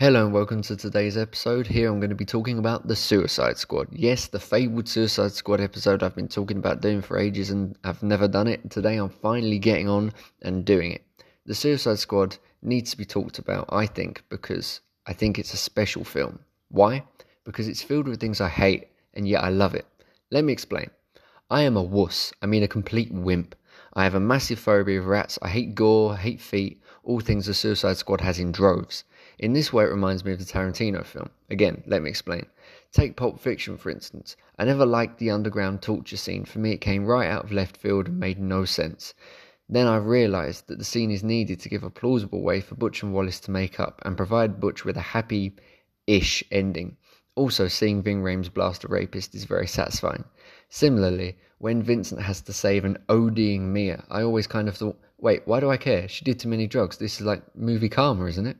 Hello and welcome to today's episode. Here I'm going to be talking about the Suicide Squad. Yes, the fabled Suicide Squad episode I've been talking about doing for ages and I've never done it. Today I'm finally getting on and doing it. The Suicide Squad needs to be talked about, I think, because I think it's a special film. Why? Because it's filled with things I hate and yet I love it. Let me explain. I am a wuss, I mean a complete wimp. I have a massive phobia of rats, I hate gore, I hate feet, all things the Suicide Squad has in droves. In this way, it reminds me of the Tarantino film. Again, let me explain. Take Pulp Fiction, for instance. I never liked the underground torture scene. For me, it came right out of left field and made no sense. Then I realised that the scene is needed to give a plausible way for Butch and Wallace to make up and provide Butch with a happy ish ending. Also, seeing Ving Rhames blast a rapist is very satisfying. Similarly, when Vincent has to save an ODing Mia, I always kind of thought, wait, why do I care? She did too many drugs. This is like movie karma, isn't it?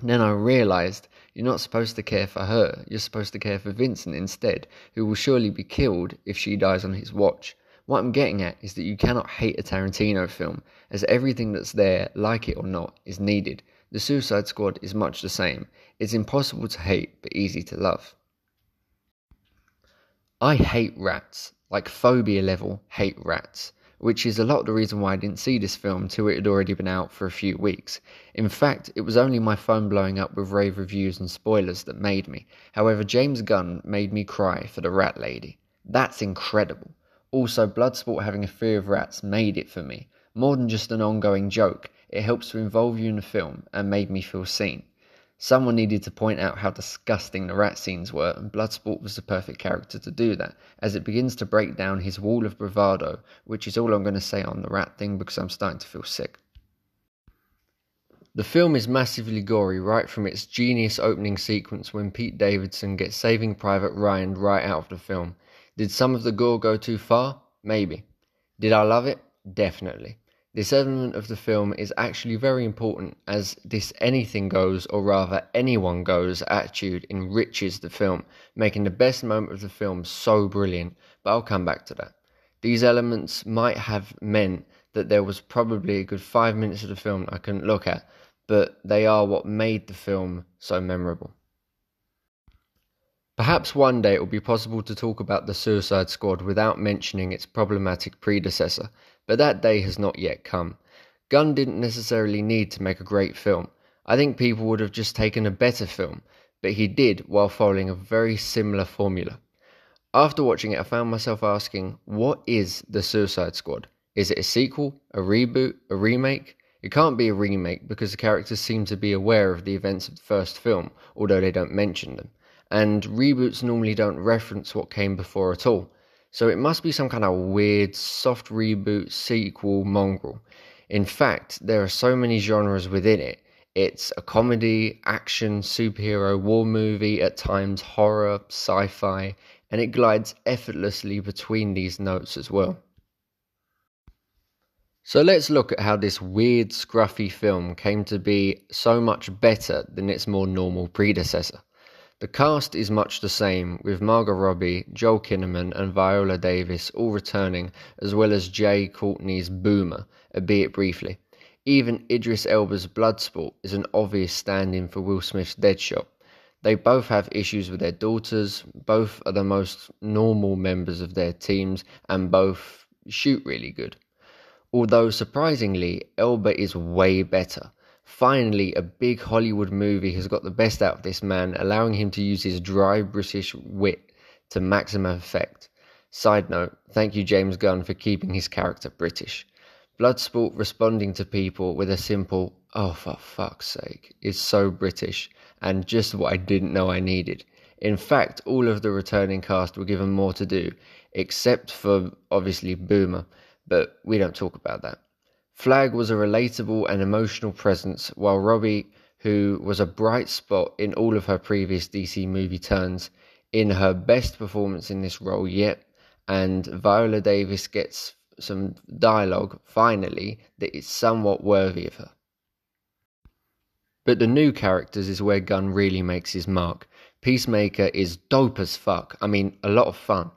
Then I realised you're not supposed to care for her, you're supposed to care for Vincent instead, who will surely be killed if she dies on his watch. What I'm getting at is that you cannot hate a Tarantino film, as everything that's there, like it or not, is needed. The Suicide Squad is much the same. It's impossible to hate, but easy to love. I hate rats, like phobia level hate rats which is a lot of the reason why I didn't see this film till it had already been out for a few weeks. In fact, it was only my phone blowing up with rave reviews and spoilers that made me. However, James Gunn made me cry for the rat lady. That's incredible. Also, Bloodsport having a fear of rats made it for me. More than just an ongoing joke, it helps to involve you in the film and made me feel seen. Someone needed to point out how disgusting the rat scenes were, and Bloodsport was the perfect character to do that, as it begins to break down his wall of bravado, which is all I'm going to say on the rat thing because I'm starting to feel sick. The film is massively gory right from its genius opening sequence when Pete Davidson gets Saving Private Ryan right out of the film. Did some of the gore go too far? Maybe. Did I love it? Definitely. This element of the film is actually very important as this anything goes, or rather anyone goes, attitude enriches the film, making the best moment of the film so brilliant. But I'll come back to that. These elements might have meant that there was probably a good five minutes of the film I couldn't look at, but they are what made the film so memorable. Perhaps one day it will be possible to talk about the Suicide Squad without mentioning its problematic predecessor, but that day has not yet come. Gunn didn't necessarily need to make a great film. I think people would have just taken a better film, but he did while following a very similar formula. After watching it, I found myself asking, what is The Suicide Squad? Is it a sequel, a reboot, a remake? It can't be a remake because the characters seem to be aware of the events of the first film, although they don't mention them. And reboots normally don't reference what came before at all. So it must be some kind of weird soft reboot sequel mongrel. In fact, there are so many genres within it. It's a comedy, action, superhero, war movie, at times horror, sci fi, and it glides effortlessly between these notes as well. So let's look at how this weird, scruffy film came to be so much better than its more normal predecessor. The cast is much the same, with Margot Robbie, Joel Kinnaman, and Viola Davis all returning, as well as Jai Courtney's Boomer, albeit briefly. Even Idris Elba's Bloodsport is an obvious stand in for Will Smith's Deadshot. They both have issues with their daughters, both are the most normal members of their teams, and both shoot really good. Although surprisingly, Elba is way better. Finally, a big Hollywood movie has got the best out of this man, allowing him to use his dry British wit to maximum effect. Side note, thank you James Gunn for keeping his character British. Bloodsport responding to people with a simple, oh for fuck's sake, is so British and just what I didn't know I needed. In fact, all of the returning cast were given more to do, except for obviously Boomer, but we don't talk about that. Flag was a relatable and emotional presence, while Robbie, who was a bright spot in all of her previous DC movie turns, in her best performance in this role yet, and Viola Davis gets some dialogue finally that is somewhat worthy of her. But the new characters is where Gunn really makes his mark. Peacemaker is dope as fuck. I mean, a lot of fun.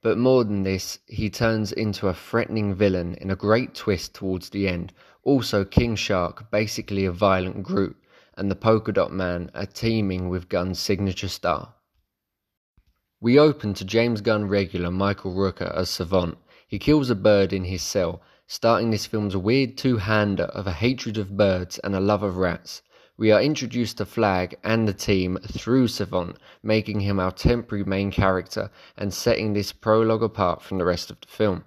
But more than this, he turns into a threatening villain in a great twist towards the end. Also, King Shark, basically a violent Groot. and the Polka Dot Man are teeming with Gunn's signature star. We open to James Gunn regular Michael Rooker as Savant. He kills a bird in his cell, starting this film's weird two-hander of a hatred of birds and a love of rats. We are introduced to Flag and the team through Savant, making him our temporary main character and setting this prologue apart from the rest of the film.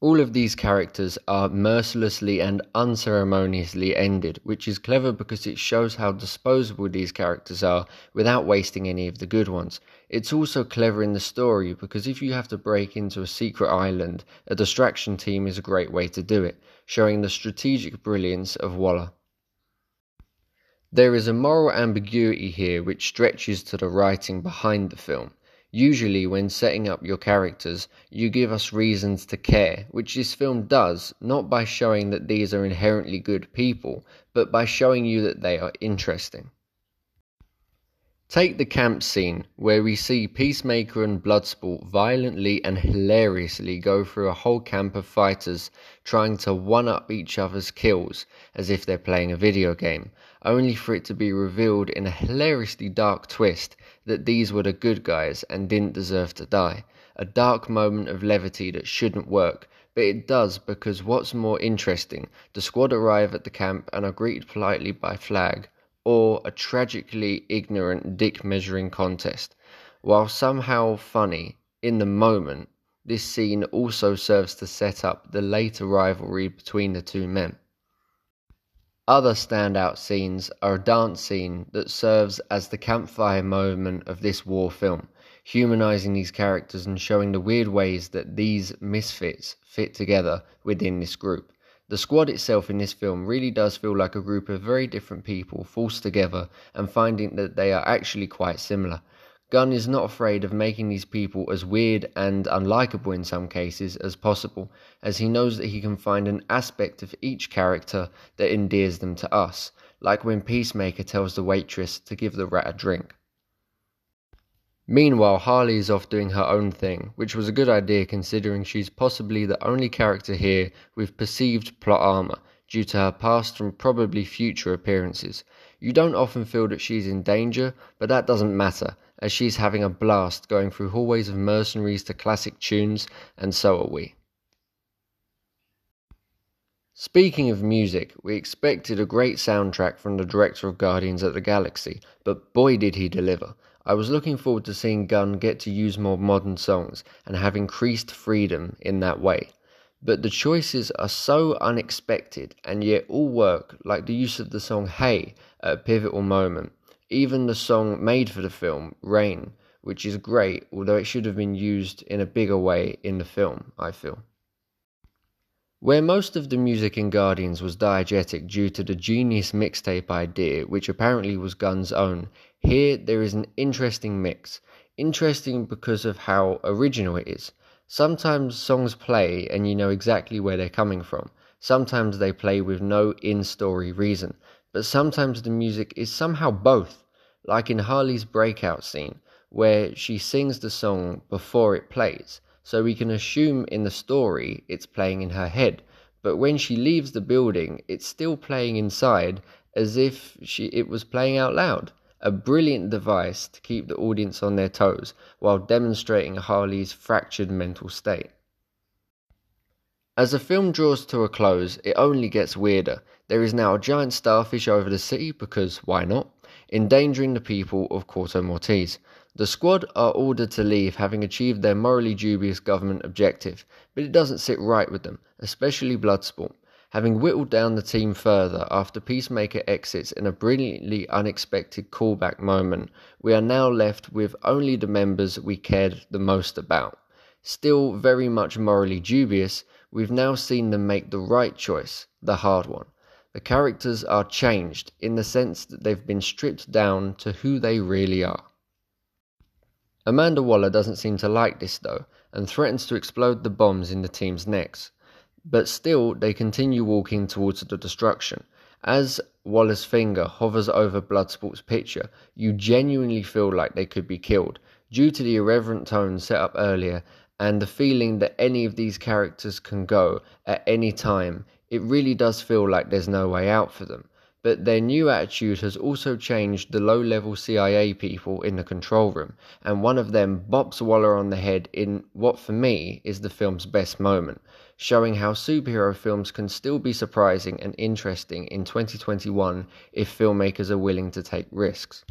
All of these characters are mercilessly and unceremoniously ended, which is clever because it shows how disposable these characters are without wasting any of the good ones. It's also clever in the story because if you have to break into a secret island, a distraction team is a great way to do it, showing the strategic brilliance of Waller. There is a moral ambiguity here which stretches to the writing behind the film. Usually, when setting up your characters, you give us reasons to care, which this film does, not by showing that these are inherently good people, but by showing you that they are interesting. Take the camp scene, where we see Peacemaker and Bloodsport violently and hilariously go through a whole camp of fighters trying to one up each other's kills as if they're playing a video game, only for it to be revealed in a hilariously dark twist that these were the good guys and didn't deserve to die. A dark moment of levity that shouldn't work, but it does because what's more interesting, the squad arrive at the camp and are greeted politely by Flag, or a tragically ignorant dick measuring contest. While somehow funny, in the moment, this scene also serves to set up the later rivalry between the two men. Other standout scenes are a dance scene that serves as the campfire moment of this war film, humanizing these characters and showing the weird ways that these misfits fit together within this group. The squad itself in this film really does feel like a group of very different people forced together and finding that they are actually quite similar. Gunn is not afraid of making these people as weird and unlikable in some cases as possible, as he knows that he can find an aspect of each character that endears them to us, like when Peacemaker tells the waitress to give the rat a drink. Meanwhile, Harley is off doing her own thing, which was a good idea considering she's possibly the only character here with perceived plot armor due to her past and probably future appearances. You don't often feel that she's in danger, but that doesn't matter as she's having a blast going through hallways of mercenaries to classic tunes, and so are we. Speaking of music, we expected a great soundtrack from the director of Guardians of the Galaxy, but boy did he deliver. I was looking forward to seeing Gunn get to use more modern songs and have increased freedom in that way. But the choices are so unexpected and yet all work, like the use of the song Hey at a pivotal moment, even the song made for the film, Rain, which is great, although it should have been used in a bigger way in the film, I feel. Where most of the music in Guardians was diegetic due to the genius mixtape idea, which apparently was Gunn's own, here there is an interesting mix. Interesting because of how original it is. Sometimes songs play and you know exactly where they're coming from. Sometimes they play with no in story reason but sometimes the music is somehow both, like in Harley's breakout scene, where she sings the song before it plays, so we can assume in the story it's playing in her head, but when she leaves the building, it's still playing inside as if she, it was playing out loud. A brilliant device to keep the audience on their toes while demonstrating Harley's fractured mental state. As the film draws to a close, it only gets weirder. There is now a giant starfish over the city because why not? Endangering the people of Corto Maltese. The squad are ordered to leave having achieved their morally dubious government objective, but it doesn't sit right with them, especially Bloodsport. Having whittled down the team further after Peacemaker exits in a brilliantly unexpected callback moment, we are now left with only the members we cared the most about. Still very much morally dubious, we've now seen them make the right choice, the hard one. The characters are changed in the sense that they've been stripped down to who they really are. Amanda Waller doesn't seem to like this though, and threatens to explode the bombs in the team's necks. But still, they continue walking towards the destruction. As Waller's finger hovers over Bloodsport's picture, you genuinely feel like they could be killed, due to the irreverent tone set up earlier and the feeling that any of these characters can go at any time, it really does feel like there's no way out for them. but their new attitude has also changed the low level CIA people in the control room, and one of them bops Waller on the head in what for me is the film's best moment, showing how superhero films can still be surprising and interesting in 2021 if filmmakers are willing to take risks.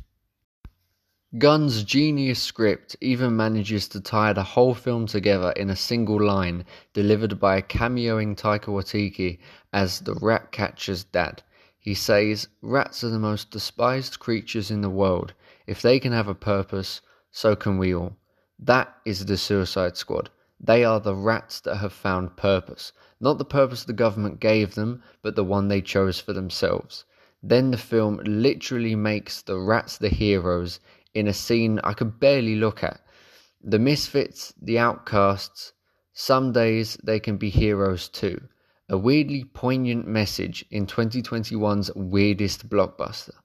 Gunn's genius script even manages to tie the whole film together in a single line delivered by a cameoing Taika Waititi as the rat catcher's dad. He says, Rats are the most despised creatures in the world. If they can have a purpose, so can we all. That is the Suicide Squad. They are the rats that have found purpose. Not the purpose the government gave them, but the one they chose for themselves. Then the film literally makes the rats the heroes in a scene I could barely look at. The misfits, the outcasts, some days they can be heroes too. A weirdly poignant message in 2021's weirdest blockbuster.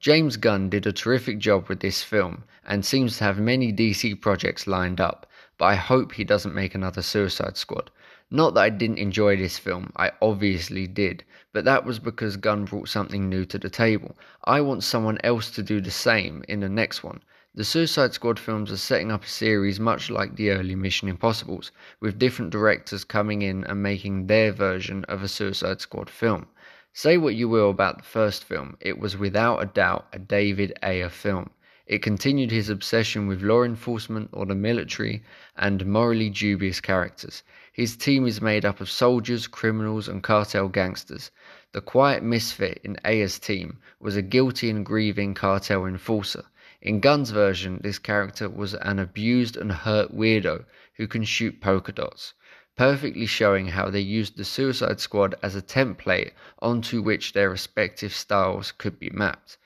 James Gunn did a terrific job with this film and seems to have many DC projects lined up, but I hope he doesn't make another Suicide Squad. Not that I didn't enjoy this film, I obviously did, but that was because Gunn brought something new to the table. I want someone else to do the same in the next one. The Suicide Squad films are setting up a series much like the early Mission Impossibles, with different directors coming in and making their version of a Suicide Squad film. Say what you will about the first film, it was without a doubt a David Ayer film. It continued his obsession with law enforcement or the military and morally dubious characters. His team is made up of soldiers, criminals, and cartel gangsters. The quiet misfit in Ayer's team was a guilty and grieving cartel enforcer. In Gunn's version, this character was an abused and hurt weirdo who can shoot polka dots, perfectly showing how they used the Suicide Squad as a template onto which their respective styles could be mapped.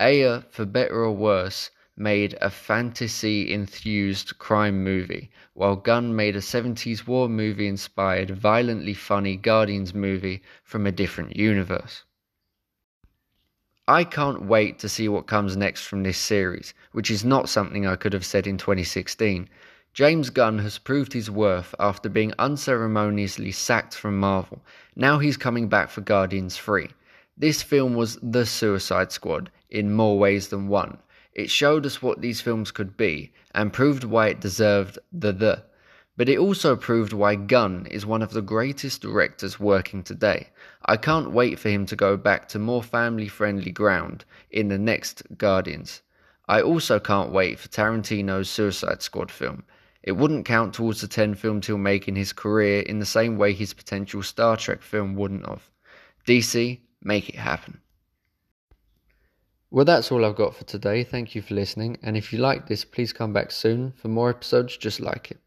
Ayer, for better or worse, made a fantasy enthused crime movie, while Gunn made a 70s war movie inspired, violently funny Guardians movie from a different universe. I can't wait to see what comes next from this series, which is not something I could have said in 2016. James Gunn has proved his worth after being unceremoniously sacked from Marvel. Now he's coming back for Guardians 3. This film was The Suicide Squad in more ways than one. It showed us what these films could be and proved why it deserved the the. But it also proved why Gunn is one of the greatest directors working today. I can't wait for him to go back to more family friendly ground in the next Guardians. I also can't wait for Tarantino's Suicide Squad film. It wouldn't count towards the 10 films he'll make in his career in the same way his potential Star Trek film wouldn't have. DC, make it happen. Well, that's all I've got for today. Thank you for listening. And if you like this, please come back soon for more episodes just like it.